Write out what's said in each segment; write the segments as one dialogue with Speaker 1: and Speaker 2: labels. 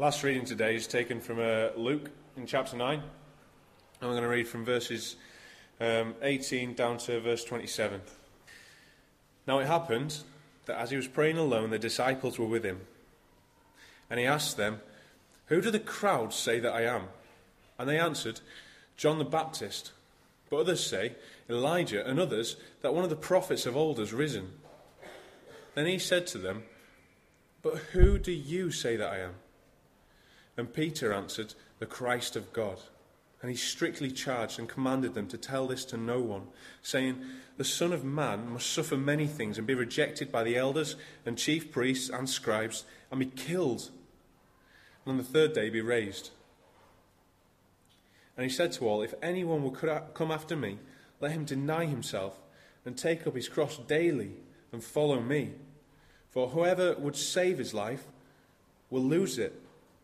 Speaker 1: Last reading today is taken from uh, Luke in chapter 9. And I'm going to read from verses um, 18 down to verse 27. Now it happened that as he was praying alone, the disciples were with him. And he asked them, Who do the crowds say that I am? And they answered, John the Baptist. But others say, Elijah, and others, that one of the prophets of old has risen. Then he said to them, But who do you say that I am? And Peter answered, The Christ of God. And he strictly charged and commanded them to tell this to no one, saying, The Son of Man must suffer many things and be rejected by the elders and chief priests and scribes and be killed, and on the third day be raised. And he said to all, If anyone will come after me, let him deny himself and take up his cross daily and follow me. For whoever would save his life will lose it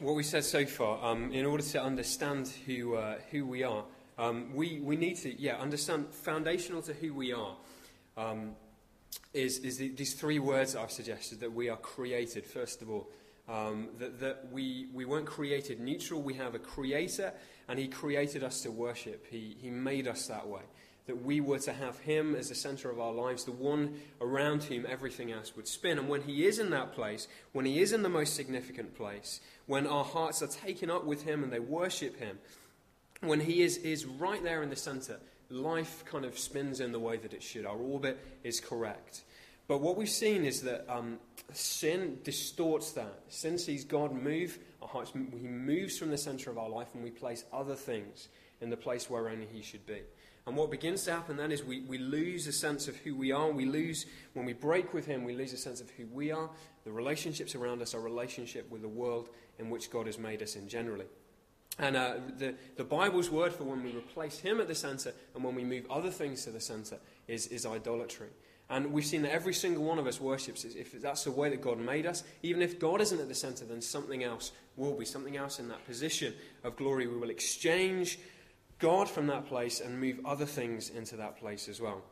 Speaker 2: what we said so far, um, in order to understand who, uh, who we are, um, we, we need to, yeah, understand foundational to who we are um, is, is the, these three words I've suggested that we are created, first of all. Um, that, that we, we weren't created neutral, we have a creator, and he created us to worship. He, he made us that way that we were to have him as the center of our lives, the one around whom everything else would spin. And when he is in that place, when he is in the most significant place, when our hearts are taken up with him and they worship him, when he is, is right there in the center, life kind of spins in the way that it should. Our orbit is correct. But what we've seen is that um, sin distorts that. Sin sees God move, our hearts, he moves from the center of our life, and we place other things in the place where only he should be. And what begins to happen then is we, we lose a sense of who we are. We lose, when we break with Him, we lose a sense of who we are. The relationships around us, our relationship with the world in which God has made us in generally. And uh, the, the Bible's word for when we replace Him at the center and when we move other things to the center is, is idolatry. And we've seen that every single one of us worships. If that's the way that God made us, even if God isn't at the center, then something else will be. Something else in that position of glory. We will exchange God from that place and move other things into that place as well.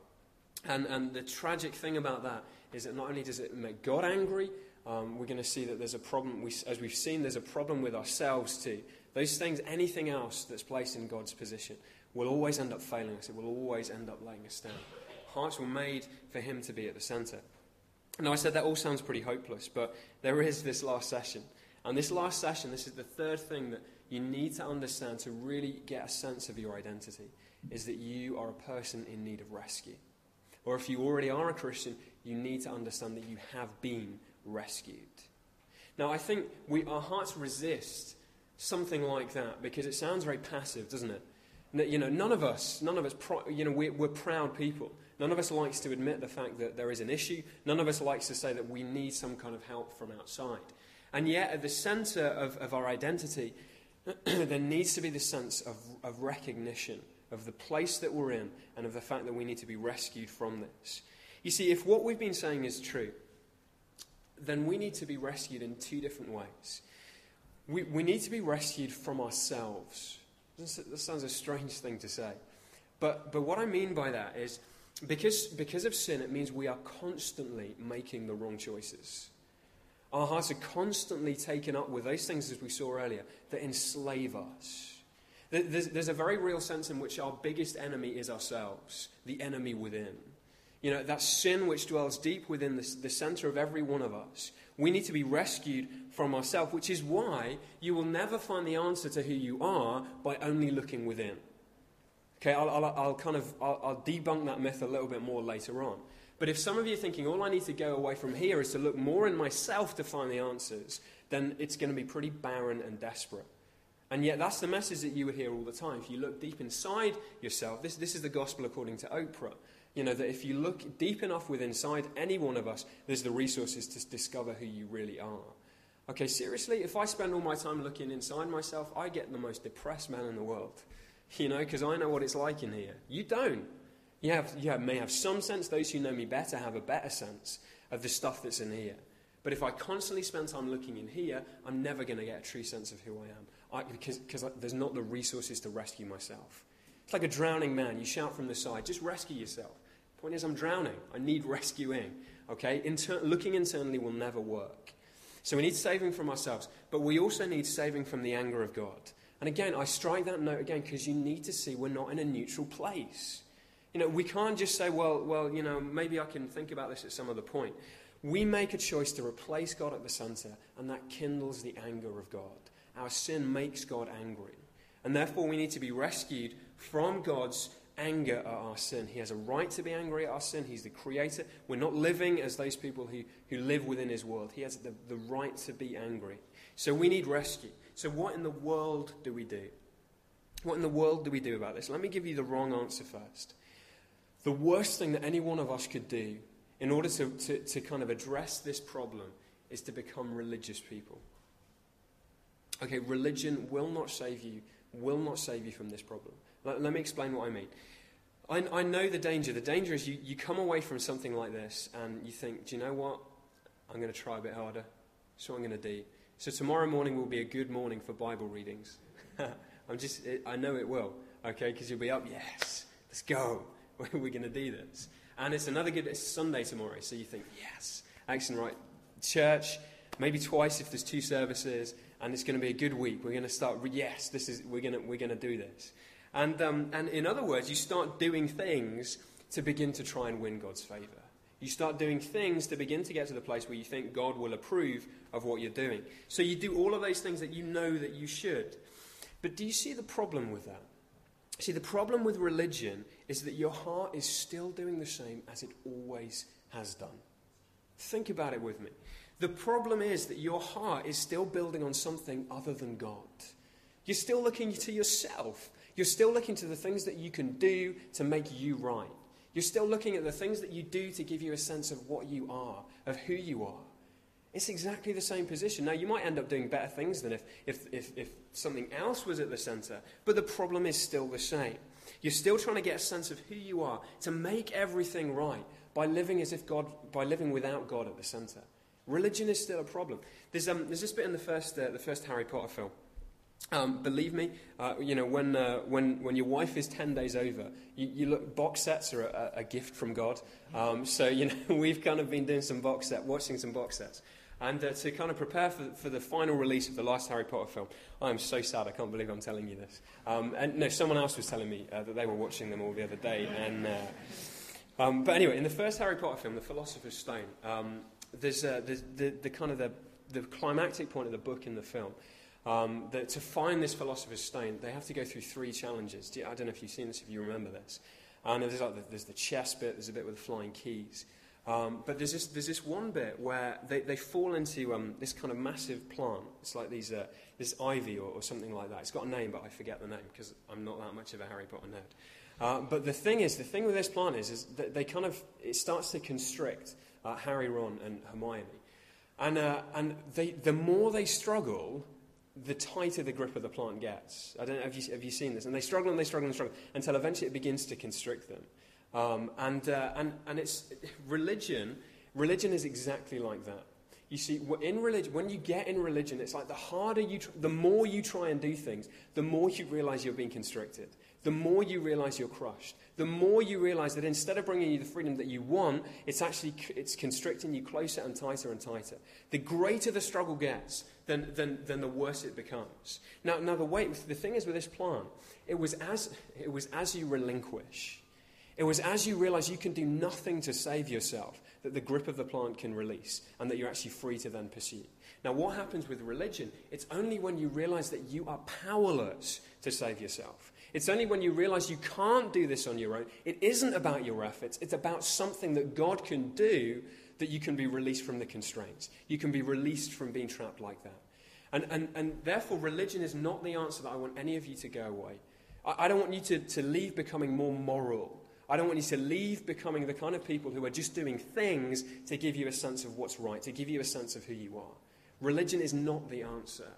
Speaker 2: And, and the tragic thing about that is that not only does it make God angry, um, we're going to see that there's a problem, we, as we've seen, there's a problem with ourselves too. Those things, anything else that's placed in God's position, will always end up failing us. It will always end up laying us down. Hearts were made for Him to be at the center. Now, I said that all sounds pretty hopeless, but there is this last session. And this last session, this is the third thing that you need to understand to really get a sense of your identity is that you are a person in need of rescue. Or if you already are a Christian, you need to understand that you have been rescued. Now, I think we, our hearts resist something like that because it sounds very passive, doesn't it? You know, none of us, none of us, you know, we're, we're proud people. None of us likes to admit the fact that there is an issue. None of us likes to say that we need some kind of help from outside. And yet, at the center of, of our identity there needs to be this sense of, of recognition of the place that we're in and of the fact that we need to be rescued from this. You see, if what we've been saying is true, then we need to be rescued in two different ways. We, we need to be rescued from ourselves. This sounds a strange thing to say. But, but what I mean by that is because, because of sin, it means we are constantly making the wrong choices. Our hearts are constantly taken up with those things, as we saw earlier, that enslave us. There's, there's, a very real sense in which our biggest enemy is ourselves, the enemy within. You know, that sin which dwells deep within the, the center of every one of us. We need to be rescued from ourselves, which is why you will never find the answer to who you are by only looking within. Okay, I'll, I'll, I'll kind of I'll, I'll debunk that myth a little bit more later on. But if some of you are thinking, all I need to go away from here is to look more in myself to find the answers, then it's going to be pretty barren and desperate. And yet, that's the message that you would hear all the time. If you look deep inside yourself, this, this is the gospel according to Oprah. You know, that if you look deep enough within inside any one of us, there's the resources to discover who you really are. Okay, seriously, if I spend all my time looking inside myself, I get the most depressed man in the world. You know, because I know what it's like in here. You don't. You, have, you have, may have some sense, those who know me better have a better sense of the stuff that's in here. But if I constantly spend time looking in here, I'm never going to get a true sense of who I am. I, because, because there's not the resources to rescue myself. It's like a drowning man. You shout from the side, just rescue yourself. Point is, I'm drowning. I need rescuing. Okay? Inter- looking internally will never work. So we need saving from ourselves, but we also need saving from the anger of God. And again, I strike that note again because you need to see we're not in a neutral place. You know, we can't just say, well, well, you know, maybe I can think about this at some other point. We make a choice to replace God at the center, and that kindles the anger of God. Our sin makes God angry. And therefore, we need to be rescued from God's anger at our sin. He has a right to be angry at our sin. He's the creator. We're not living as those people who, who live within his world. He has the, the right to be angry. So we need rescue. So, what in the world do we do? What in the world do we do about this? Let me give you the wrong answer first. The worst thing that any one of us could do in order to, to, to kind of address this problem is to become religious people. Okay, religion will not save you, will not save you from this problem. Let, let me explain what I mean. I, I, know the danger. The danger is you, you come away from something like this and you think, do you know what? I'm going to try a bit harder. What I'm going to do. So tomorrow morning will be a good morning for Bible readings. I'm just, I know it will, okay? Because you'll be up, yes, let's go. We're going to do this. And it's another good, it's Sunday tomorrow. So you think, yes, excellent, right? Church, maybe twice if there's two services, and it's going to be a good week. We're going to start, yes, this is, we're going to, we're going to do this. And, um, and in other words, you start doing things to begin to try and win God's favor. You start doing things to begin to get to the place where you think God will approve of what you're doing. So you do all of those things that you know that you should. But do you see the problem with that? See, the problem with religion is that your heart is still doing the same as it always has done. Think about it with me. The problem is that your heart is still building on something other than God. You're still looking to yourself. You're still looking to the things that you can do to make you right. You're still looking at the things that you do to give you a sense of what you are, of who you are. It's exactly the same position. Now, you might end up doing better things than if, if, if, if something else was at the center, but the problem is still the same. You're still trying to get a sense of who you are to make everything right by living as if God, by living without God at the center. Religion is still a problem. There's, um, there's this bit in the first, uh, the first Harry Potter film um, believe me, uh, you know, when, uh, when, when your wife is 10 days over, you, you look, box sets are a, a gift from God. Um, so, you know, we've kind of been doing some box set, watching some box sets. And uh, to kind of prepare for, for the final release of the last Harry Potter film, I am so sad, I can't believe I'm telling you this. Um, and no, someone else was telling me uh, that they were watching them all the other day. And, uh, um, but anyway, in the first Harry Potter film, The Philosopher's Stone, um, there's, uh, there's the, the kind of the, the climactic point of the book in the film um, that to find this philosopher's stone, they have to go through three challenges. Do you, I don't know if you've seen this, if you remember this. And there's, like the, there's the chess bit, there's a bit with the flying keys. Um, but there's this, there's this one bit where they, they fall into um, this kind of massive plant. It's like these, uh, this ivy or, or, something like that. It's got a name, but I forget the name because I'm not that much of a Harry Potter nerd. Uh, but the thing is, the thing with this plant is, is that they kind of, it starts to constrict uh, Harry, Ron, and Hermione. And, uh, and they, the more they struggle, the tighter the grip of the plant gets. I don't know, have you, have you seen this? And they struggle and they struggle and struggle until eventually it begins to constrict them. Um, and, uh, and, and it's religion, religion is exactly like that. You see, in religion, when you get in religion, it's like the harder you, tr- the more you try and do things, the more you realize you're being constricted. The more you realize you're crushed. The more you realize that instead of bringing you the freedom that you want, it's actually it's constricting you closer and tighter and tighter. The greater the struggle gets, then, then, then the worse it becomes. Now, now the way, the thing is with this plant, it was as, it was as you relinquish, it was as you realize you can do nothing to save yourself that the grip of the plant can release and that you're actually free to then pursue. Now, what happens with religion? It's only when you realize that you are powerless to save yourself. It's only when you realize you can't do this on your own. It isn't about your efforts, it's about something that God can do that you can be released from the constraints. You can be released from being trapped like that. And, and, and therefore, religion is not the answer that I want any of you to go away. I, I don't want you to, to leave becoming more moral. I don't want you to leave becoming the kind of people who are just doing things to give you a sense of what's right, to give you a sense of who you are. Religion is not the answer.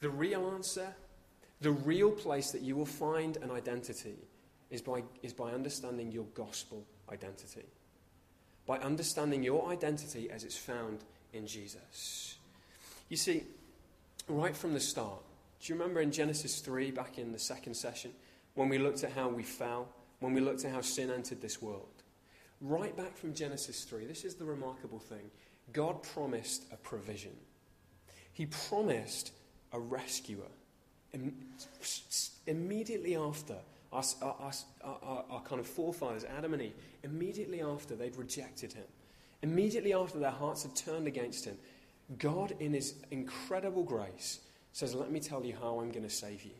Speaker 2: The real answer, the real place that you will find an identity, is by, is by understanding your gospel identity. By understanding your identity as it's found in Jesus. You see, right from the start, do you remember in Genesis 3, back in the second session, when we looked at how we fell, when we looked at how sin entered this world? Right back from Genesis 3, this is the remarkable thing God promised a provision, He promised a rescuer. Immediately after, our, our, our, our, kind of forefathers, Adam and Eve, immediately after they'd rejected him, immediately after their hearts had turned against him, God, in his incredible grace, says, Let me tell you how I'm going to save you.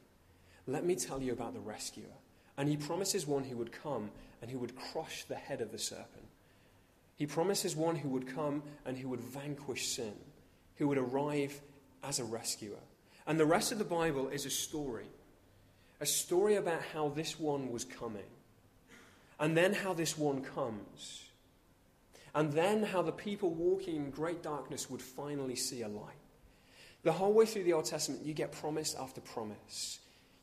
Speaker 2: Let me tell you about the rescuer. And he promises one who would come and who would crush the head of the serpent. He promises one who would come and who would vanquish sin, who would arrive as a rescuer. And the rest of the Bible is a story a story about how this one was coming, and then how this one comes, and then how the people walking in great darkness would finally see a light. The whole way through the Old Testament, you get promise after promise.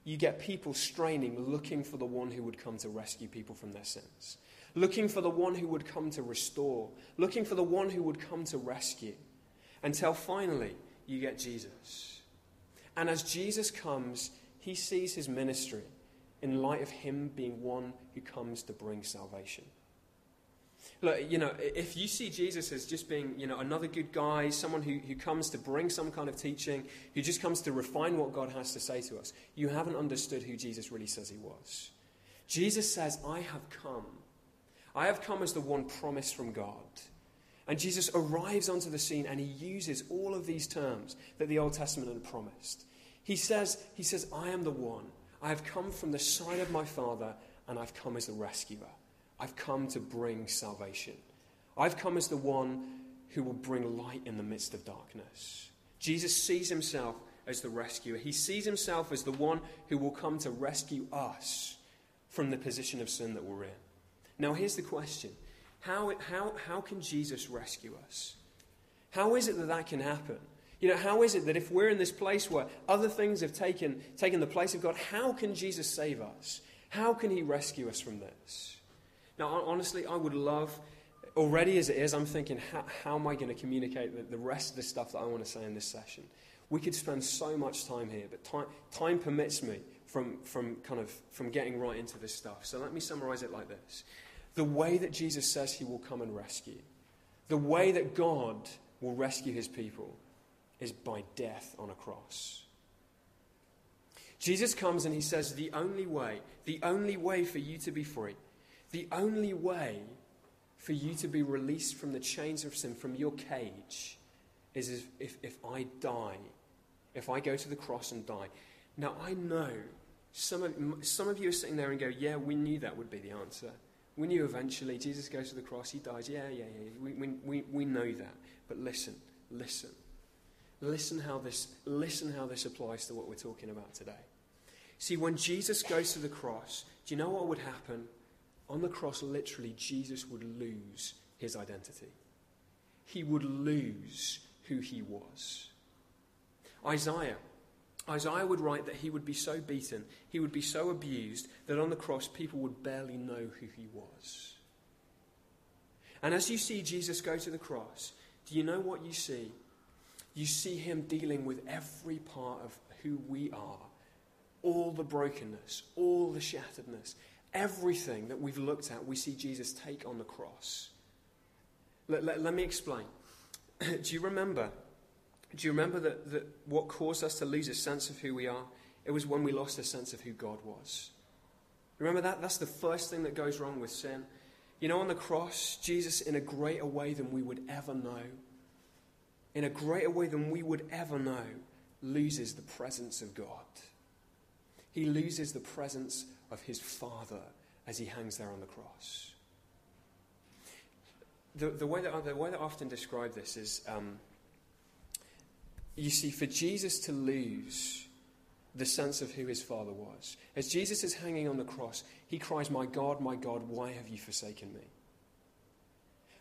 Speaker 2: You get people straining, looking for the one who would come to rescue people from their sins, looking for the one who would come to restore, looking for the one who would come to rescue, until finally you get Jesus. And as Jesus comes, he sees his ministry in light of him being one who comes to bring salvation. Look, you know, if you see Jesus as just being, you know, another good guy, someone who, who comes to bring some kind of teaching, who just comes to refine what God has to say to us, you haven't understood who Jesus really says he was. Jesus says, I have come. I have come as the one promised from God. And Jesus arrives onto the scene and he uses all of these terms that the Old Testament had promised. He says, he says, I am the one. I have come from the side of my Father, and I've come as the rescuer. I've come to bring salvation. I've come as the one who will bring light in the midst of darkness. Jesus sees himself as the rescuer. He sees himself as the one who will come to rescue us from the position of sin that we're in. Now, here's the question how, how, how can Jesus rescue us? How is it that that can happen? You know, how is it that if we're in this place where other things have taken, taken the place of God, how can Jesus save us? How can he rescue us from this? Now, honestly, I would love, already as it is, I'm thinking, how, how am I going to communicate the, the rest of the stuff that I want to say in this session? We could spend so much time here, but time, time permits me from, from kind of from getting right into this stuff. So let me summarize it like this. The way that Jesus says he will come and rescue, the way that God will rescue his people, is by death on a cross. Jesus comes and he says, The only way, the only way for you to be free, the only way for you to be released from the chains of sin, from your cage, is if, if, I die, if I go to the cross and die. Now, I know some of, some of you are sitting there and go, Yeah, we knew that would be the answer. We knew eventually Jesus goes to the cross, he dies. Yeah, yeah, yeah. We, we, we know that. But listen, listen. Listen how this, listen how this applies to what we're talking about today. See, when Jesus goes to the cross, do you know what would happen? On the cross, literally, Jesus would lose his identity. He would lose who he was. Isaiah. Isaiah would write that he would be so beaten, he would be so abused, that on the cross people would barely know who he was. And as you see Jesus go to the cross, do you know what you see? you see him dealing with every part of who we are all the brokenness, all the shatteredness, everything that we've looked at, we see Jesus take on the cross. Let, let, let me explain. do you remember? Do you remember that, that what caused us to lose a sense of who we are? It was when we lost a sense of who God was. Remember that? That's the first thing that goes wrong with sin. You know, on the cross, Jesus, in a greater way than we would ever know, in a greater way than we would ever know, loses the presence of God. He loses the presence of his Father as he hangs there on the cross. The, the, way, that, the way that I often describe this is um, you see, for Jesus to lose the sense of who his Father was, as Jesus is hanging on the cross, he cries, My God, my God, why have you forsaken me?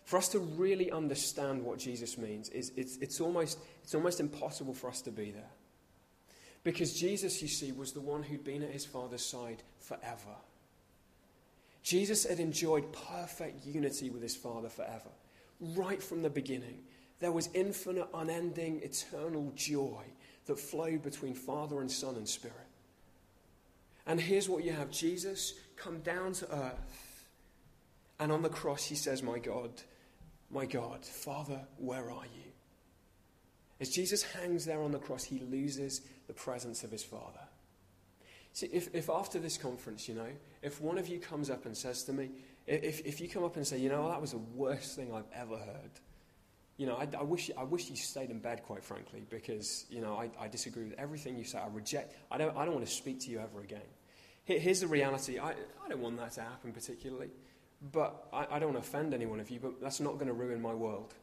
Speaker 2: For us to really understand what Jesus means, is, it's, it's, almost, it's almost impossible for us to be there. Because Jesus, you see, was the one who'd been at his Father's side forever. Jesus had enjoyed perfect unity with his Father forever, right from the beginning. There was infinite, unending, eternal joy that flowed between Father and Son and Spirit. And here's what you have Jesus come down to earth, and on the cross he says, My God, my God, Father, where are you? As Jesus hangs there on the cross, he loses the presence of his Father. See, if, if after this conference, you know, if one of you comes up and says to me, if, if you come up and say, you know, that was the worst thing I've ever heard, you know, I, I, wish, I wish you stayed in bed, quite frankly, because, you know, I, I disagree with everything you say. I reject, I don't, I don't want to speak to you ever again. Here, here's the reality I, I don't want that to happen particularly, but I, I don't want to offend any one of you, but that's not going to ruin my world.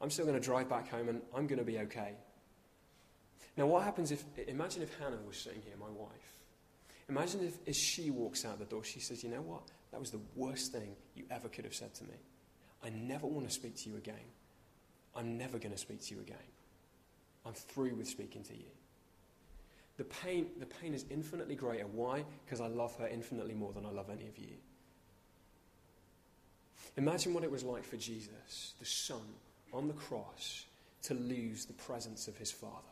Speaker 2: I'm still going to drive back home and I'm going to be okay. Now, what happens if, imagine if Hannah was sitting here, my wife. Imagine if as she walks out the door, she says, You know what? That was the worst thing you ever could have said to me. I never want to speak to you again. I'm never going to speak to you again. I'm through with speaking to you. The pain, the pain is infinitely greater. Why? Because I love her infinitely more than I love any of you. Imagine what it was like for Jesus, the Son, on the cross, to lose the presence of his Father,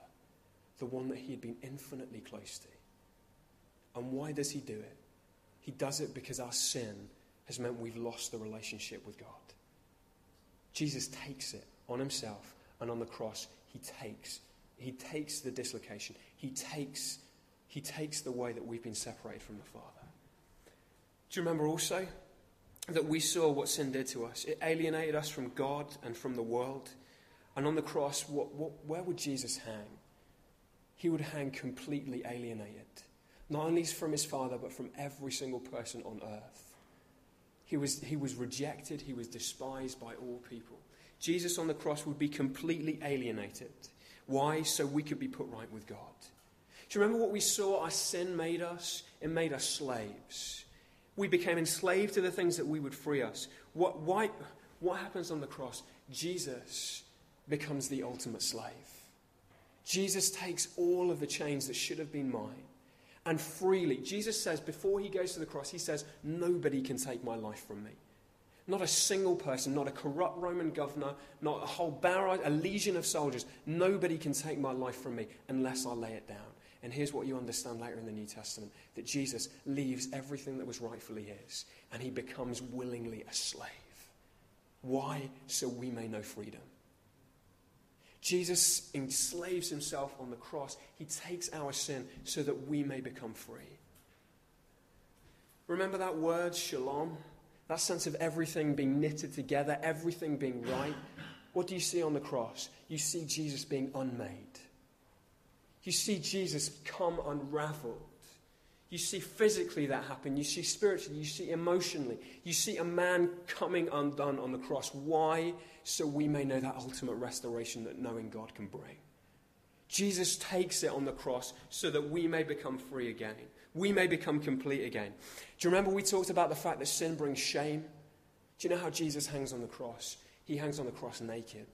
Speaker 2: the one that he had been infinitely close to. And why does he do it? He does it because our sin has meant we've lost the relationship with God. Jesus takes it on himself, and on the cross, he takes. He takes the dislocation. He takes, he takes the way that we've been separated from the Father. Do you remember also that we saw what sin did to us? It alienated us from God and from the world. And on the cross, what, what, where would Jesus hang? He would hang completely alienated, not only from his Father, but from every single person on earth. He was, he was rejected, he was despised by all people. Jesus on the cross would be completely alienated. Why? So we could be put right with God. Do you remember what we saw our sin made us? It made us slaves. We became enslaved to the things that we would free us. What, why, what happens on the cross? Jesus becomes the ultimate slave. Jesus takes all of the chains that should have been mine and freely. Jesus says, before he goes to the cross, he says, Nobody can take my life from me. Not a single person, not a corrupt Roman governor, not a whole barrage, a legion of soldiers. Nobody can take my life from me unless I lay it down. And here's what you understand later in the New Testament that Jesus leaves everything that was rightfully his and he becomes willingly a slave. Why? So we may know freedom. Jesus enslaves himself on the cross. He takes our sin so that we may become free. Remember that word, shalom? That sense of everything being knitted together, everything being right. What do you see on the cross? You see Jesus being unmade. You see Jesus come unraveled. You see physically that happen. You see spiritually. You see emotionally. You see a man coming undone on the cross. Why? So we may know that ultimate restoration that knowing God can bring. Jesus takes it on the cross so that we may become free again. We may become complete again. Do you remember we talked about the fact that sin brings shame? Do you know how Jesus hangs on the cross? He hangs on the cross naked.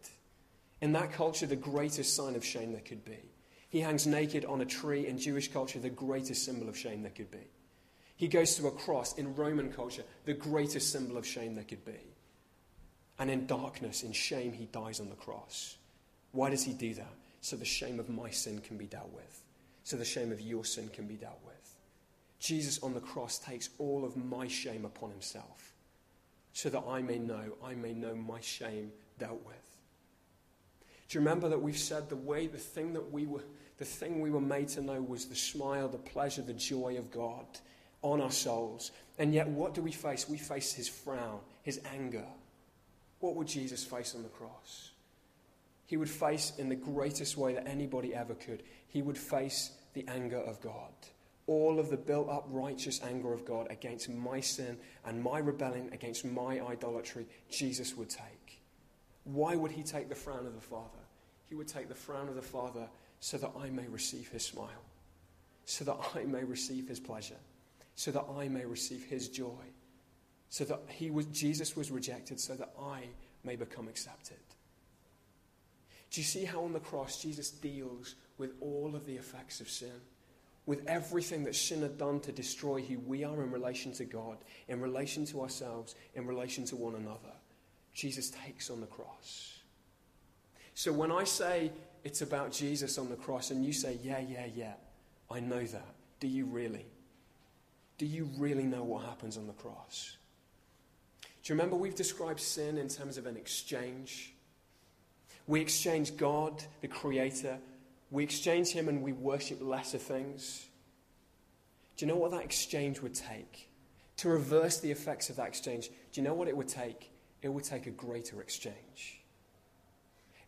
Speaker 2: In that culture, the greatest sign of shame there could be. He hangs naked on a tree in Jewish culture, the greatest symbol of shame there could be. He goes to a cross in Roman culture, the greatest symbol of shame there could be. And in darkness, in shame, he dies on the cross. Why does he do that? So the shame of my sin can be dealt with, so the shame of your sin can be dealt with. Jesus on the cross takes all of my shame upon himself, so that I may know, I may know my shame dealt with. Do you remember that we've said the way, the thing that we were the thing we were made to know was the smile, the pleasure, the joy of God on our souls. And yet, what do we face? We face his frown, his anger. What would Jesus face on the cross? He would face, in the greatest way that anybody ever could, he would face the anger of God. All of the built up righteous anger of God against my sin and my rebellion, against my idolatry, Jesus would take. Why would he take the frown of the Father? He would take the frown of the Father so that I may receive his smile, so that I may receive his pleasure, so that I may receive his joy, so that he was, Jesus was rejected so that I may become accepted. Do you see how on the cross Jesus deals with all of the effects of sin? With everything that sin had done to destroy who we are in relation to God, in relation to ourselves, in relation to one another. Jesus takes on the cross. So when I say it's about Jesus on the cross and you say, yeah, yeah, yeah, I know that. Do you really? Do you really know what happens on the cross? Do you remember we've described sin in terms of an exchange? We exchange God, the Creator, we exchange Him and we worship lesser things. Do you know what that exchange would take? To reverse the effects of that exchange, do you know what it would take? It would take a greater exchange.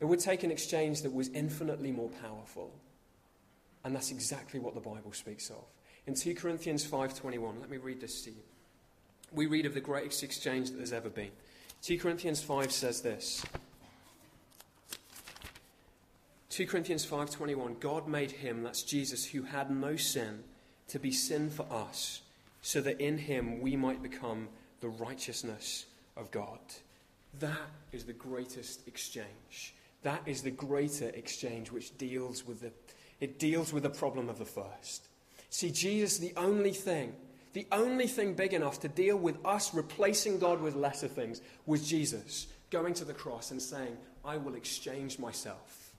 Speaker 2: It would take an exchange that was infinitely more powerful. And that's exactly what the Bible speaks of. In 2 Corinthians 5:21, let me read this to you we read of the greatest exchange that there's ever been. 2 Corinthians 5 says this. 2 Corinthians 5:21 God made him that's Jesus who had no sin to be sin for us so that in him we might become the righteousness of God. That is the greatest exchange. That is the greater exchange which deals with the it deals with the problem of the first. See Jesus the only thing the only thing big enough to deal with us replacing God with lesser things was Jesus going to the cross and saying, I will exchange myself.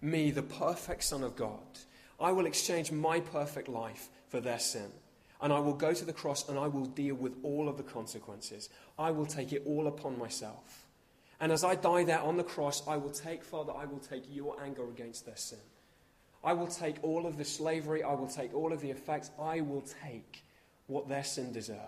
Speaker 2: Me, the perfect Son of God, I will exchange my perfect life for their sin. And I will go to the cross and I will deal with all of the consequences. I will take it all upon myself. And as I die there on the cross, I will take, Father, I will take your anger against their sin. I will take all of the slavery. I will take all of the effects. I will take what their sin deserved.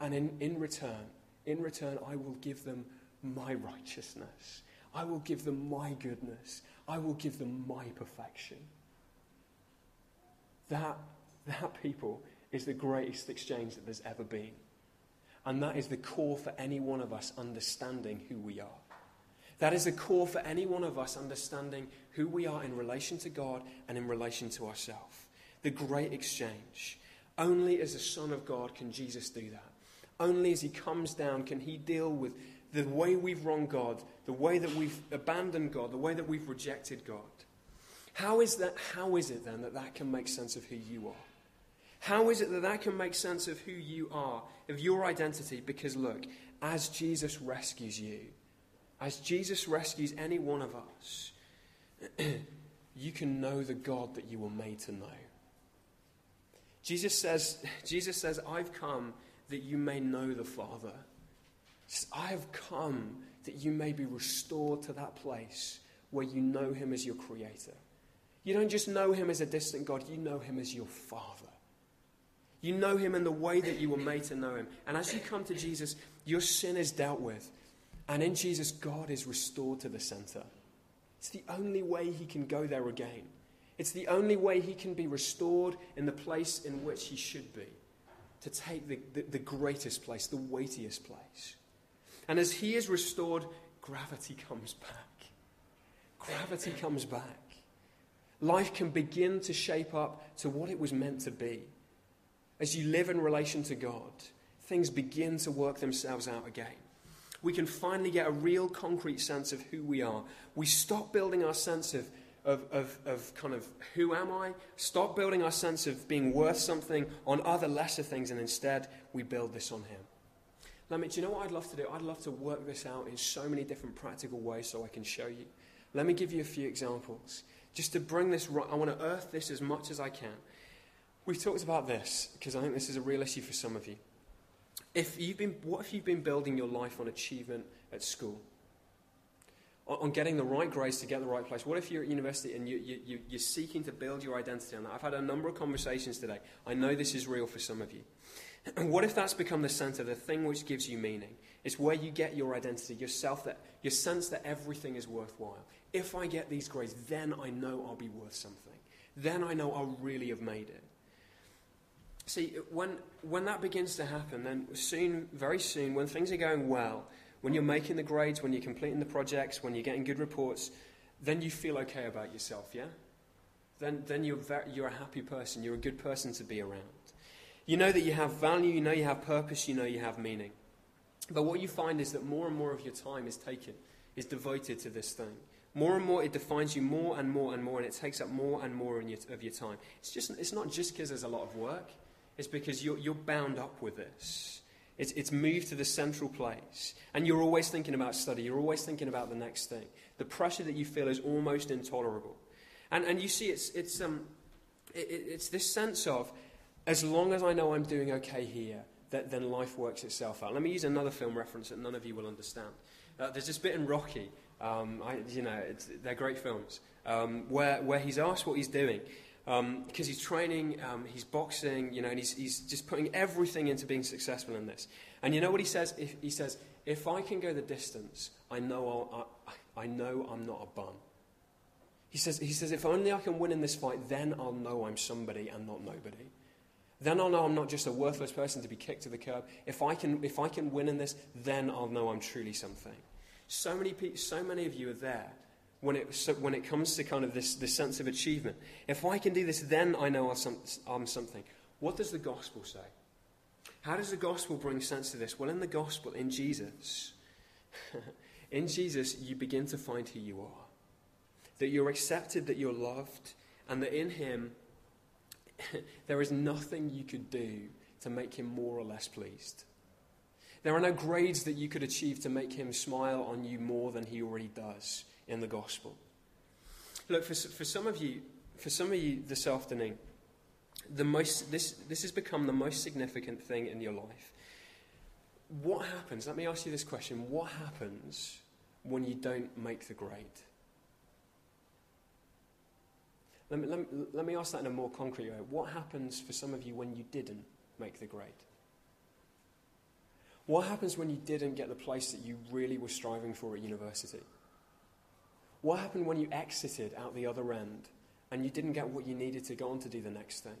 Speaker 2: And in, in return, in return, I will give them my righteousness. I will give them my goodness. I will give them my perfection. That, that people is the greatest exchange that there's ever been. And that is the core for any one of us understanding who we are. That is the core for any one of us understanding who we are in relation to God and in relation to ourselves. The great exchange. Only as a Son of God can Jesus do that. Only as He comes down can He deal with the way we've wronged God, the way that we've abandoned God, the way that we've rejected God. How is, that, how is it then that that can make sense of who you are? How is it that that can make sense of who you are, of your identity? Because look, as Jesus rescues you, as Jesus rescues any one of us, you can know the God that you were made to know. Jesus says, Jesus says, I've come that you may know the Father. I have come that you may be restored to that place where you know him as your creator. You don't just know him as a distant God, you know him as your Father. You know him in the way that you were made to know him. And as you come to Jesus, your sin is dealt with. And in Jesus, God is restored to the center. It's the only way he can go there again. It's the only way he can be restored in the place in which he should be, to take the, the, the greatest place, the weightiest place. And as he is restored, gravity comes back. Gravity comes back. Life can begin to shape up to what it was meant to be. As you live in relation to God, things begin to work themselves out again. We can finally get a real concrete sense of who we are. We stop building our sense of of, of, of kind of who am I, stop building our sense of being worth something on other lesser things, and instead we build this on Him. Let me, do you know what I'd love to do? I'd love to work this out in so many different practical ways so I can show you. Let me give you a few examples. Just to bring this right, I want to earth this as much as I can. We've talked about this because I think this is a real issue for some of you. If you've been, what if you've been building your life on achievement at school? on getting the right grades to get the right place? What if you're at university and you, you, you're seeking to build your identity on that? I've had a number of conversations today. I know this is real for some of you. And what if that's become the center, the thing which gives you meaning? It's where you get your identity, yourself, that, your sense that everything is worthwhile. If I get these grades, then I know I'll be worth something. Then I know I'll really have made it. See, when, when that begins to happen, then soon, very soon, when things are going well, when you're making the grades, when you're completing the projects, when you're getting good reports, then you feel okay about yourself, yeah? Then, then you're, you're a happy person. You're a good person to be around. You know that you have value, you know you have purpose, you know you have meaning. But what you find is that more and more of your time is taken, is devoted to this thing. More and more, it defines you more and more and more, and it takes up more and more your, of your time. It's, just, it's not just because there's a lot of work, it's because you're, you're bound up with this. It's, it's moved to the central place. And you're always thinking about study, you're always thinking about the next thing. The pressure that you feel is almost intolerable. And, and you see, it's, it's, um, it, it's this sense of, as long as I know I'm doing okay here, that, then life works itself out. Let me use another film reference that none of you will understand. Uh, there's this bit in Rocky, um, I, you know, they're great films, um, where, where he's asked what he's doing. Because um, he's training, um, he's boxing, you know, and he's, he's just putting everything into being successful in this. And you know what he says? If, he says, if I can go the distance, I know, I'll, I, I know I'm not a bum. He says, he says, if only I can win in this fight, then I'll know I'm somebody and not nobody. Then I'll know I'm not just a worthless person to be kicked to the curb. If I can, if I can win in this, then I'll know I'm truly something. So many, people, so many of you are there when it, so when it comes to kind of this, this sense of achievement. If I can do this, then I know I'm something. What does the gospel say? How does the gospel bring sense to this? Well, in the gospel, in Jesus, in Jesus, you begin to find who you are. That you're accepted, that you're loved, and that in Him, there is nothing you could do to make him more or less pleased. There are no grades that you could achieve to make him smile on you more than he already does in the gospel. Look, for, for some of you, for some of you this afternoon, the most, this, this has become the most significant thing in your life. What happens? Let me ask you this question. What happens when you don't make the grade? Let me, let, me, let me ask that in a more concrete way. What happens for some of you when you didn't make the grade? What happens when you didn't get the place that you really were striving for at university? What happened when you exited out the other end and you didn't get what you needed to go on to do the next thing?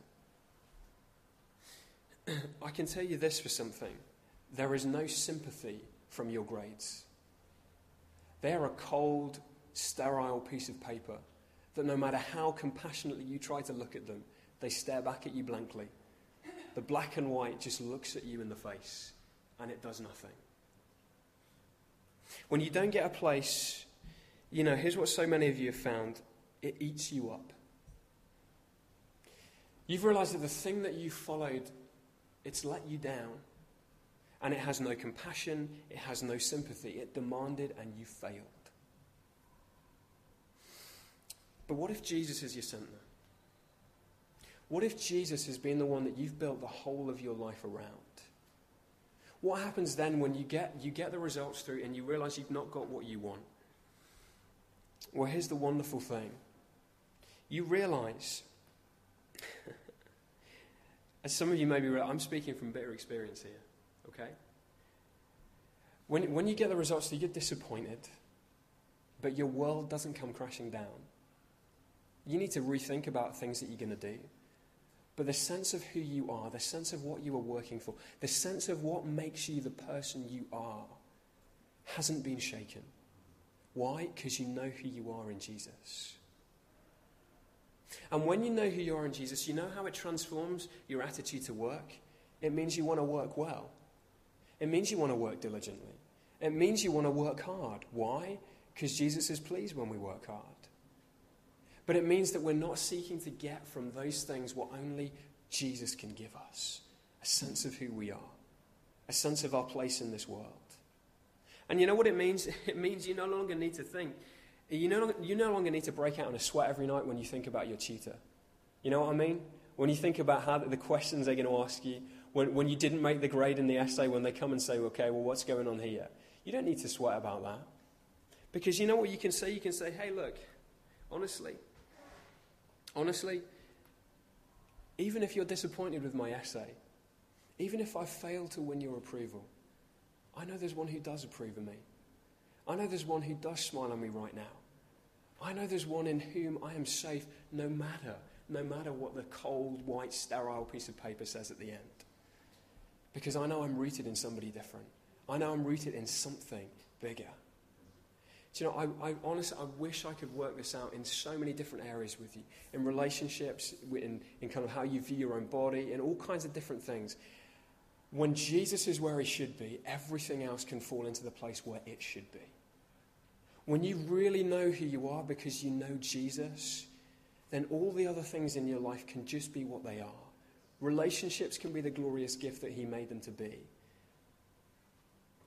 Speaker 2: I can tell you this for something there is no sympathy from your grades. They are a cold, sterile piece of paper that no matter how compassionately you try to look at them, they stare back at you blankly. The black and white just looks at you in the face and it does nothing. When you don't get a place, you know, here's what so many of you have found it eats you up. You've realized that the thing that you followed, it's let you down. And it has no compassion, it has no sympathy. It demanded and you failed. But what if Jesus is your center? What if Jesus has been the one that you've built the whole of your life around? What happens then when you get, you get the results through and you realize you've not got what you want? Well, here's the wonderful thing you realize, as some of you may be, I'm speaking from bitter experience here, okay? When, when you get the results, you get disappointed, but your world doesn't come crashing down. You need to rethink about things that you're going to do. But the sense of who you are, the sense of what you are working for, the sense of what makes you the person you are, hasn't been shaken. Why? Because you know who you are in Jesus. And when you know who you are in Jesus, you know how it transforms your attitude to work? It means you want to work well. It means you want to work diligently. It means you want to work hard. Why? Because Jesus is pleased when we work hard. But it means that we're not seeking to get from those things what only Jesus can give us a sense of who we are, a sense of our place in this world. And you know what it means? It means you no longer need to think. You no, you no longer need to break out in a sweat every night when you think about your tutor. You know what I mean? When you think about how the questions they're going to ask you, when, when you didn't make the grade in the essay, when they come and say, okay, well, what's going on here? You don't need to sweat about that. Because you know what you can say? You can say, hey, look, honestly, Honestly, even if you're disappointed with my essay, even if I fail to win your approval, I know there's one who does approve of me. I know there's one who does smile on me right now. I know there's one in whom I am safe no matter, no matter what the cold, white, sterile piece of paper says at the end. Because I know I'm rooted in somebody different. I know I'm rooted in something bigger. Do you know, I, I honestly, I wish I could work this out in so many different areas with you. In relationships, in, in kind of how you view your own body, in all kinds of different things. When Jesus is where he should be, everything else can fall into the place where it should be. When you really know who you are because you know Jesus, then all the other things in your life can just be what they are. Relationships can be the glorious gift that he made them to be.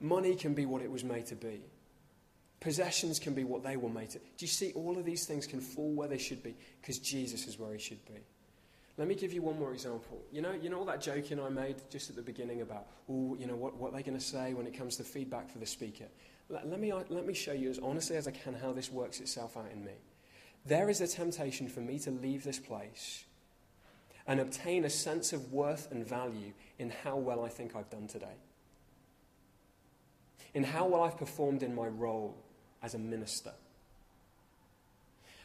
Speaker 2: Money can be what it was made to be. Possessions can be what they were made to. Do you see? All of these things can fall where they should be because Jesus is where he should be. Let me give you one more example. You know, you know all that joking I made just at the beginning about, oh, you know, what, what they're going to say when it comes to feedback for the speaker. Let, let, me, let me show you as honestly as I can how this works itself out in me. There is a temptation for me to leave this place and obtain a sense of worth and value in how well I think I've done today, in how well I've performed in my role as a minister.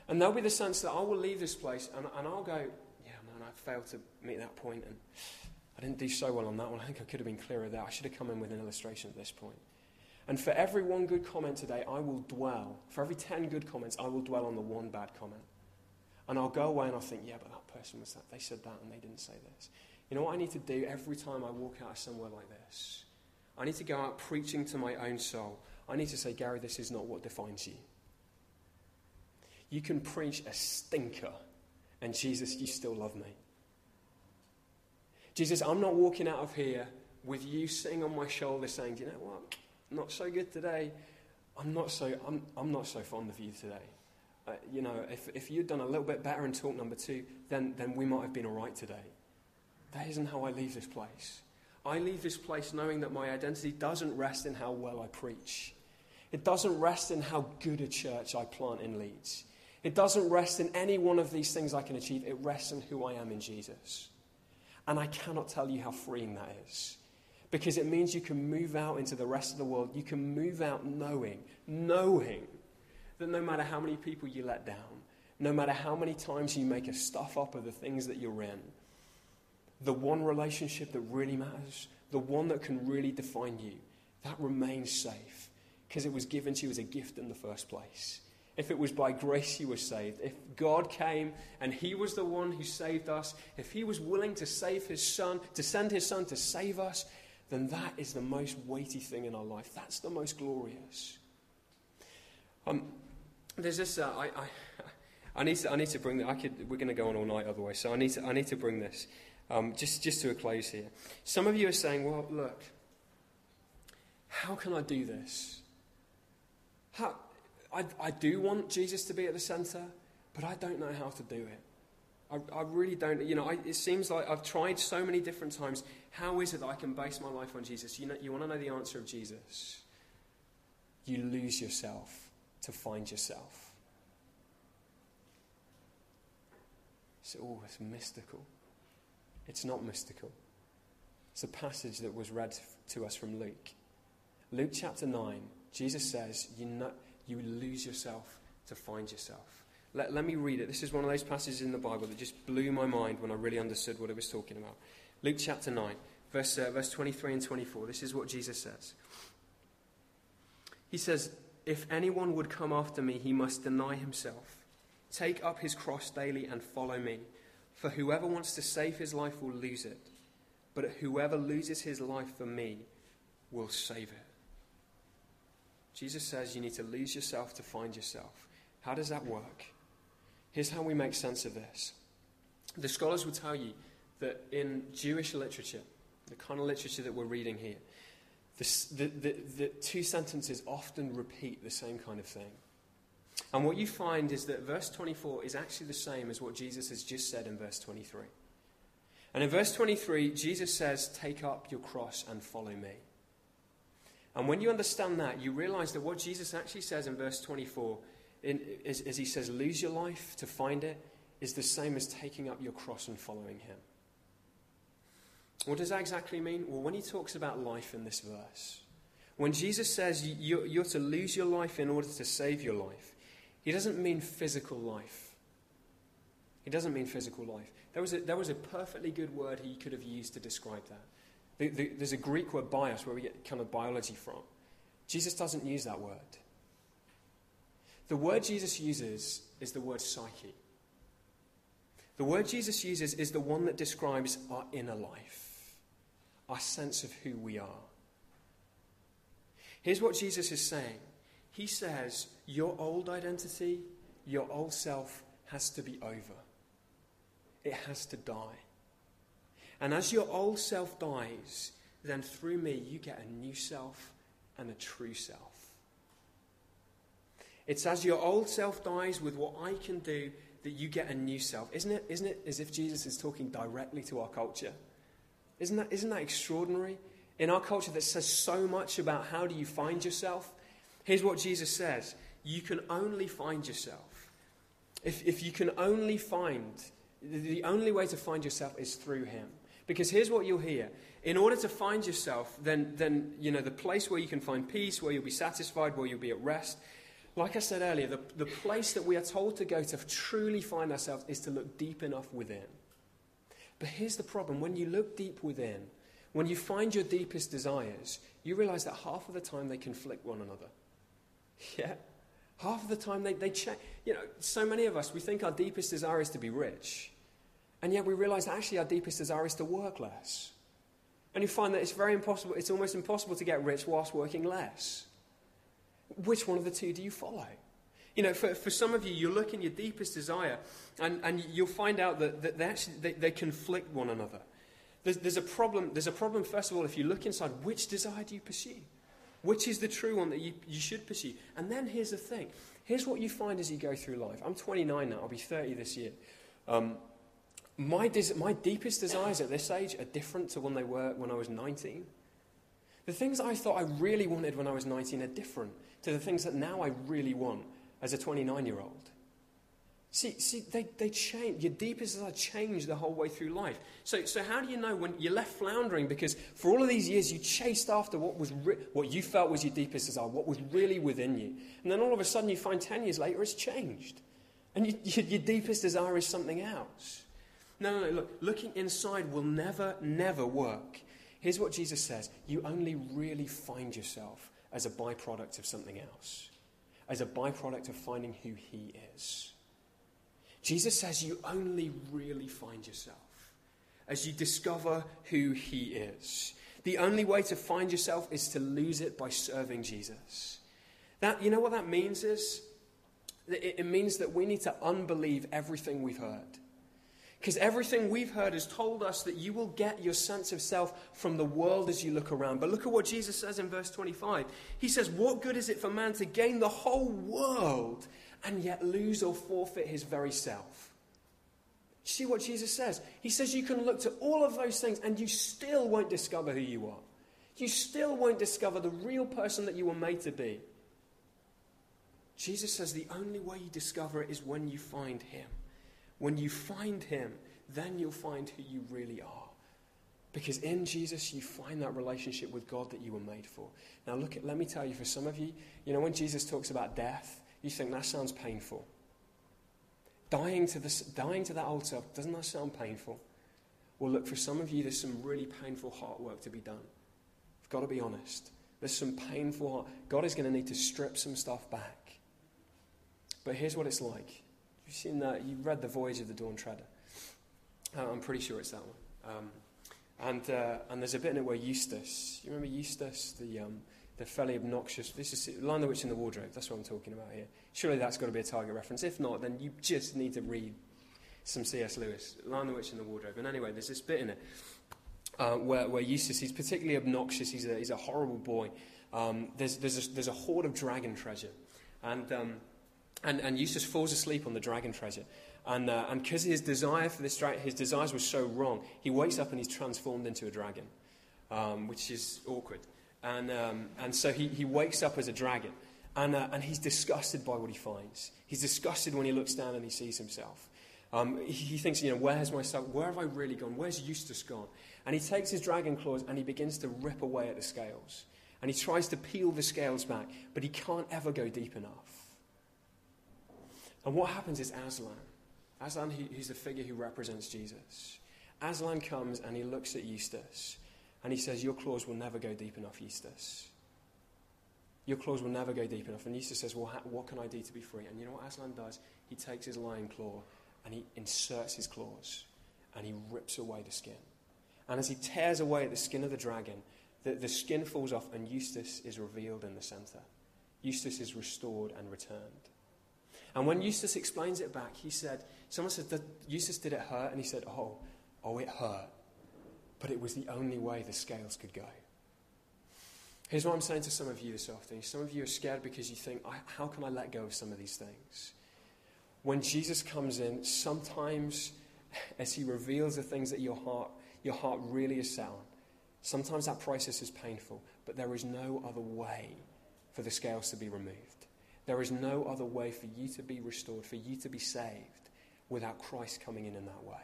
Speaker 2: And there'll be the sense that I will leave this place and, and I'll go, man, I failed to meet that point and I didn't do so well on that one. I think I could have been clearer there. I should have come in with an illustration at this point. And for every one good comment today, I will dwell. For every 10 good comments, I will dwell on the one bad comment. And I'll go away and I'll think, yeah, but that person was that. They said that and they didn't say this. You know what I need to do every time I walk out of somewhere like this? I need to go out preaching to my own soul. I need to say, Gary, this is not what defines you. You can preach a stinker, and Jesus, you still love me. Jesus, I'm not walking out of here with you sitting on my shoulder saying, Do you know what? Not so good today. I'm not so, I'm, I'm not so fond of you today. Uh, you know, if, if you'd done a little bit better in talk number two, then, then we might have been all right today. That isn't how I leave this place. I leave this place knowing that my identity doesn't rest in how well I preach. It doesn't rest in how good a church I plant in Leeds. It doesn't rest in any one of these things I can achieve. It rests in who I am in Jesus. And I cannot tell you how freeing that is. Because it means you can move out into the rest of the world. You can move out knowing, knowing that no matter how many people you let down, no matter how many times you make a stuff up of the things that you're in, the one relationship that really matters, the one that can really define you, that remains safe because it was given to you as a gift in the first place. If it was by grace you were saved, if God came and He was the one who saved us, if He was willing to save His Son, to send His Son to save us, then that is the most weighty thing in our life. That's the most glorious. Um, there's this. Uh, I, I, I need to. I need to bring. I could. We're going to go on all night otherwise. So I need to. I need to bring this. Um, just, just to a close here. Some of you are saying, "Well, look. How can I do this? How, I, I do want Jesus to be at the centre, but I don't know how to do it. I, I really don't. You know, I, it seems like I've tried so many different times. How is it that I can base my life on Jesus? You know, you want to know the answer of Jesus? You lose yourself to find yourself. So, oh, it's mystical. It's not mystical. It's a passage that was read to us from Luke. Luke chapter 9, Jesus says, You, know, you lose yourself to find yourself. Let, let me read it. This is one of those passages in the Bible that just blew my mind when I really understood what it was talking about. Luke chapter 9, verse, uh, verse 23 and 24. This is what Jesus says. He says, if anyone would come after me, he must deny himself, take up his cross daily, and follow me. For whoever wants to save his life will lose it, but whoever loses his life for me will save it. Jesus says you need to lose yourself to find yourself. How does that work? Here's how we make sense of this. The scholars will tell you that in Jewish literature, the kind of literature that we're reading here, the, the, the, two sentences often repeat the same kind of thing. And what you find is that verse 24 is actually the same as what Jesus has just said in verse 23. And in verse 23, Jesus says, Take up your cross and follow me. And when you understand that, you realize that what Jesus actually says in verse 24, in, is, is he says, Lose your life to find it, is the same as taking up your cross and following him. What does that exactly mean? Well, when he talks about life in this verse, when Jesus says you're, you're to lose your life in order to save your life, he doesn't mean physical life. He doesn't mean physical life. There was a, there was a perfectly good word he could have used to describe that. The, the, there's a Greek word bios where we get kind of biology from. Jesus doesn't use that word. The word Jesus uses is the word psyche. The word Jesus uses is the one that describes our inner life, our sense of who we are. Here's what Jesus is saying He says, Your old identity, your old self has to be over, it has to die. And as your old self dies, then through me you get a new self and a true self. It's as your old self dies with what I can do that you get a new self. Isn't it, isn't it as if Jesus is talking directly to our culture? Isn't that, isn't that extraordinary? In our culture that says so much about how do you find yourself, here's what Jesus says You can only find yourself. If, if you can only find, the only way to find yourself is through Him. Because here's what you'll hear. In order to find yourself, then, then you know, the place where you can find peace, where you'll be satisfied, where you'll be at rest, like I said earlier, the, the place that we are told to go to truly find ourselves is to look deep enough within. But here's the problem when you look deep within, when you find your deepest desires, you realize that half of the time they conflict one another. Yeah? Half of the time they, they change. You know, so many of us, we think our deepest desire is to be rich. And yet we realize that actually our deepest desire is to work less. And you find that it's very impossible, it's almost impossible to get rich whilst working less. Which one of the two do you follow? You know, for, for some of you, you look in your deepest desire, and, and you'll find out that, that they actually they, they conflict one another. There's, there's, a problem, there's a problem, first of all, if you look inside, which desire do you pursue? Which is the true one that you, you should pursue? And then here's the thing. Here's what you find as you go through life. I'm 29 now, I'll be 30 this year. Um, my, des- my deepest desires at this age are different to when they were when I was 19. The things I thought I really wanted when I was 19 are different to the things that now I really want as a 29 year old. See, see they, they change. Your deepest desires change the whole way through life. So, so how do you know when you're left floundering? Because for all of these years, you chased after what, was re- what you felt was your deepest desire, what was really within you. And then all of a sudden, you find 10 years later, it's changed. And you, you, your deepest desire is something else. No, no, no. Look, looking inside will never, never work. Here's what Jesus says you only really find yourself as a byproduct of something else, as a byproduct of finding who He is. Jesus says you only really find yourself as you discover who He is. The only way to find yourself is to lose it by serving Jesus. That, you know what that means is? It means that we need to unbelieve everything we've heard. Because everything we've heard has told us that you will get your sense of self from the world as you look around. But look at what Jesus says in verse 25. He says, What good is it for man to gain the whole world and yet lose or forfeit his very self? See what Jesus says? He says you can look to all of those things and you still won't discover who you are. You still won't discover the real person that you were made to be. Jesus says the only way you discover it is when you find him. When you find him, then you'll find who you really are. Because in Jesus, you find that relationship with God that you were made for. Now, look, at, let me tell you, for some of you, you know, when Jesus talks about death, you think that sounds painful. Dying to, this, dying to that old self, doesn't that sound painful? Well, look, for some of you, there's some really painful heart work to be done. I've got to be honest. There's some painful heart. God is going to need to strip some stuff back. But here's what it's like You've seen that? You've read The Voyage of the Dawn Treader. Uh, I'm pretty sure it's that one. Um, and, uh, and there's a bit in it where Eustace, you remember Eustace, the, um, the fairly obnoxious, this is Lion of the Witch in the Wardrobe, that's what I'm talking about here. Surely that's got to be a target reference. If not, then you just need to read some C.S. Lewis, Lion of the Witch in the Wardrobe. And anyway, there's this bit in it uh, where, where Eustace, he's particularly obnoxious, he's a, he's a horrible boy. Um, there's, there's, a, there's a hoard of dragon treasure. And um, and, and Eustace falls asleep on the dragon treasure. And because uh, his desire for this dragon, his desires were so wrong, he wakes up and he's transformed into a dragon, um, which is awkward. And, um, and so he, he wakes up as a dragon. And, uh, and he's disgusted by what he finds. He's disgusted when he looks down and he sees himself. Um, he, he, thinks, you know, where has myself, where have I really gone? Where's Eustace gone? And he takes his dragon claws and he begins to rip away at the scales. And he tries to peel the scales back, but he can't ever go deep enough. And what happens is Aslan, Aslan, who's the figure who represents Jesus, Aslan comes and he looks at Eustace and he says, Your claws will never go deep enough, Eustace. Your claws will never go deep enough. And Eustace says, Well, what can I do to be free? And you know what Aslan does? He takes his lion claw and he inserts his claws and he rips away the skin. And as he tears away the skin of the dragon, the, the skin falls off and Eustace is revealed in the center. Eustace is restored and returned. And when Eustace explains it back, he said, Someone said, that Eustace, did it hurt? And he said, Oh, oh, it hurt. But it was the only way the scales could go. Here's what I'm saying to some of you this afternoon. Some of you are scared because you think, How can I let go of some of these things? When Jesus comes in, sometimes as he reveals the things that your heart, your heart really is set on, sometimes that process is painful, but there is no other way for the scales to be removed. There is no other way for you to be restored, for you to be saved, without Christ coming in in that way.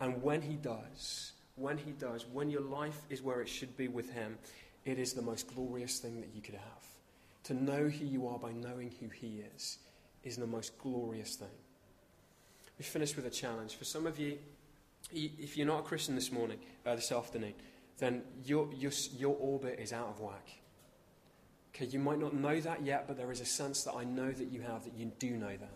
Speaker 2: And when he does, when he does, when your life is where it should be with him, it is the most glorious thing that you could have. To know who you are by knowing who he is is the most glorious thing. We finished with a challenge. For some of you, if you're not a Christian this morning, uh, this afternoon, then your, your, your orbit is out of whack. Okay, you might not know that yet, but there is a sense that I know that you have, that you do know that.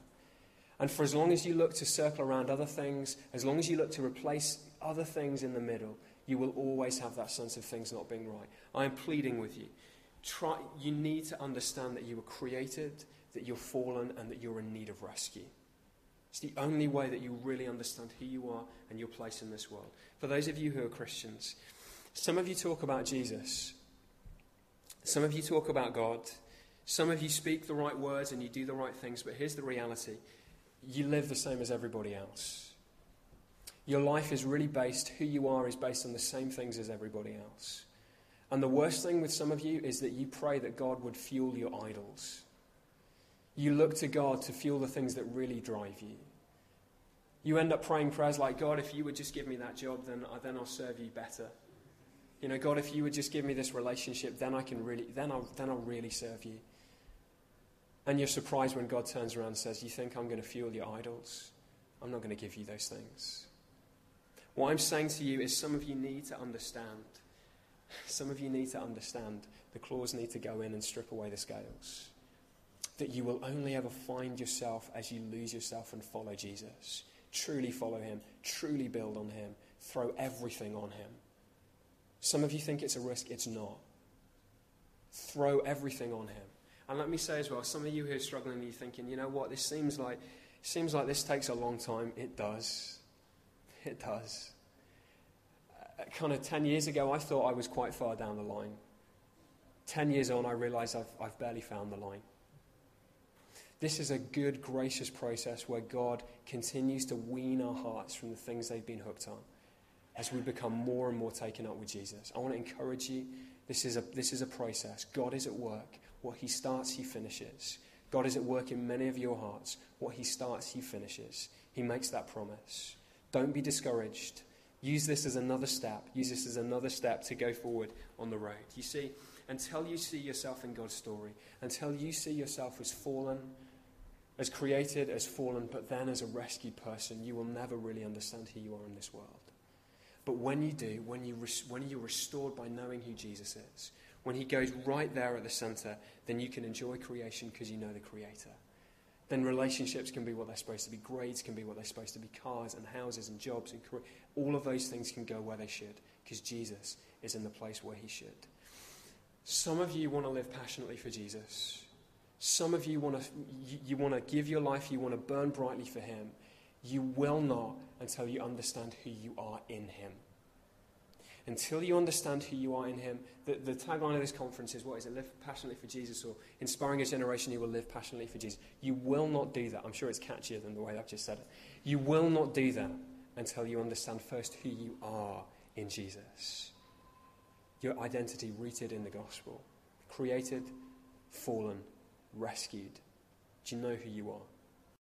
Speaker 2: And for as long as you look to circle around other things, as long as you look to replace other things in the middle, you will always have that sense of things not being right. I am pleading with you. Try, you need to understand that you were created, that you're fallen, and that you're in need of rescue. It's the only way that you really understand who you are and your place in this world. For those of you who are Christians, some of you talk about Jesus, some of you talk about God, some of you speak the right words and you do the right things, but here's the reality you live the same as everybody else. Your life is really based, who you are is based on the same things as everybody else. And the worst thing with some of you is that you pray that God would fuel your idols. You look to God to fuel the things that really drive you. You end up praying prayers like, God, if you would just give me that job, then, uh, then I'll serve you better. You know, God, if you would just give me this relationship, then I can really, then I'll, then I'll really serve you. And you're surprised when God turns around and says, You think I'm going to fuel your idols? I'm not going to give you those things. What I'm saying to you is some of you need to understand. Some of you need to understand the claws need to go in and strip away the scales. That you will only ever find yourself as you lose yourself and follow Jesus. Truly follow him, truly build on him, throw everything on him. Some of you think it's a risk, it's not. Throw everything on him. And let me say as well, some of you who are struggling, you're thinking, you know what, this seems like, seems like this takes a long time. It does. It does. Uh, kind of 10 years ago, I thought I was quite far down the line. 10 years on, I realize I've, I've barely found the line. This is a good, gracious process where God continues to wean our hearts from the things they've been hooked on as we become more and more taken up with Jesus. I want to encourage you. This is a, this is a process. God is at work. What He starts, He finishes. God is at work in many of your hearts. What He starts, He finishes. He makes that promise. Don't be discouraged. Use this as another step. Use this as another step to go forward on the road. You see, until you see yourself in God's story, until you see yourself as fallen, as created, as fallen, but then as a rescued person, you will never really understand who you are in this world. But when you do, when, you res- when you're restored by knowing who Jesus is, when he goes right there at the center, then you can enjoy creation because you know the Creator then relationships can be what they're supposed to be. Grades can be what they're supposed to be. Cars and houses and jobs and career. All of those things can go where they should because Jesus is in the place where he should. Some of you want to live passionately for Jesus. Some of you want to, you, you want to give your life, you want to burn brightly for him. You will not until you understand who you are in him. Until you understand who you are in Him, the, the tagline of this conference is what is it? Live passionately for Jesus or inspiring a generation who will live passionately for Jesus. You will not do that. I'm sure it's catchier than the way I've just said it. You will not do that until you understand first who you are in Jesus. Your identity rooted in the gospel. Created, fallen, rescued. Do you know who you are?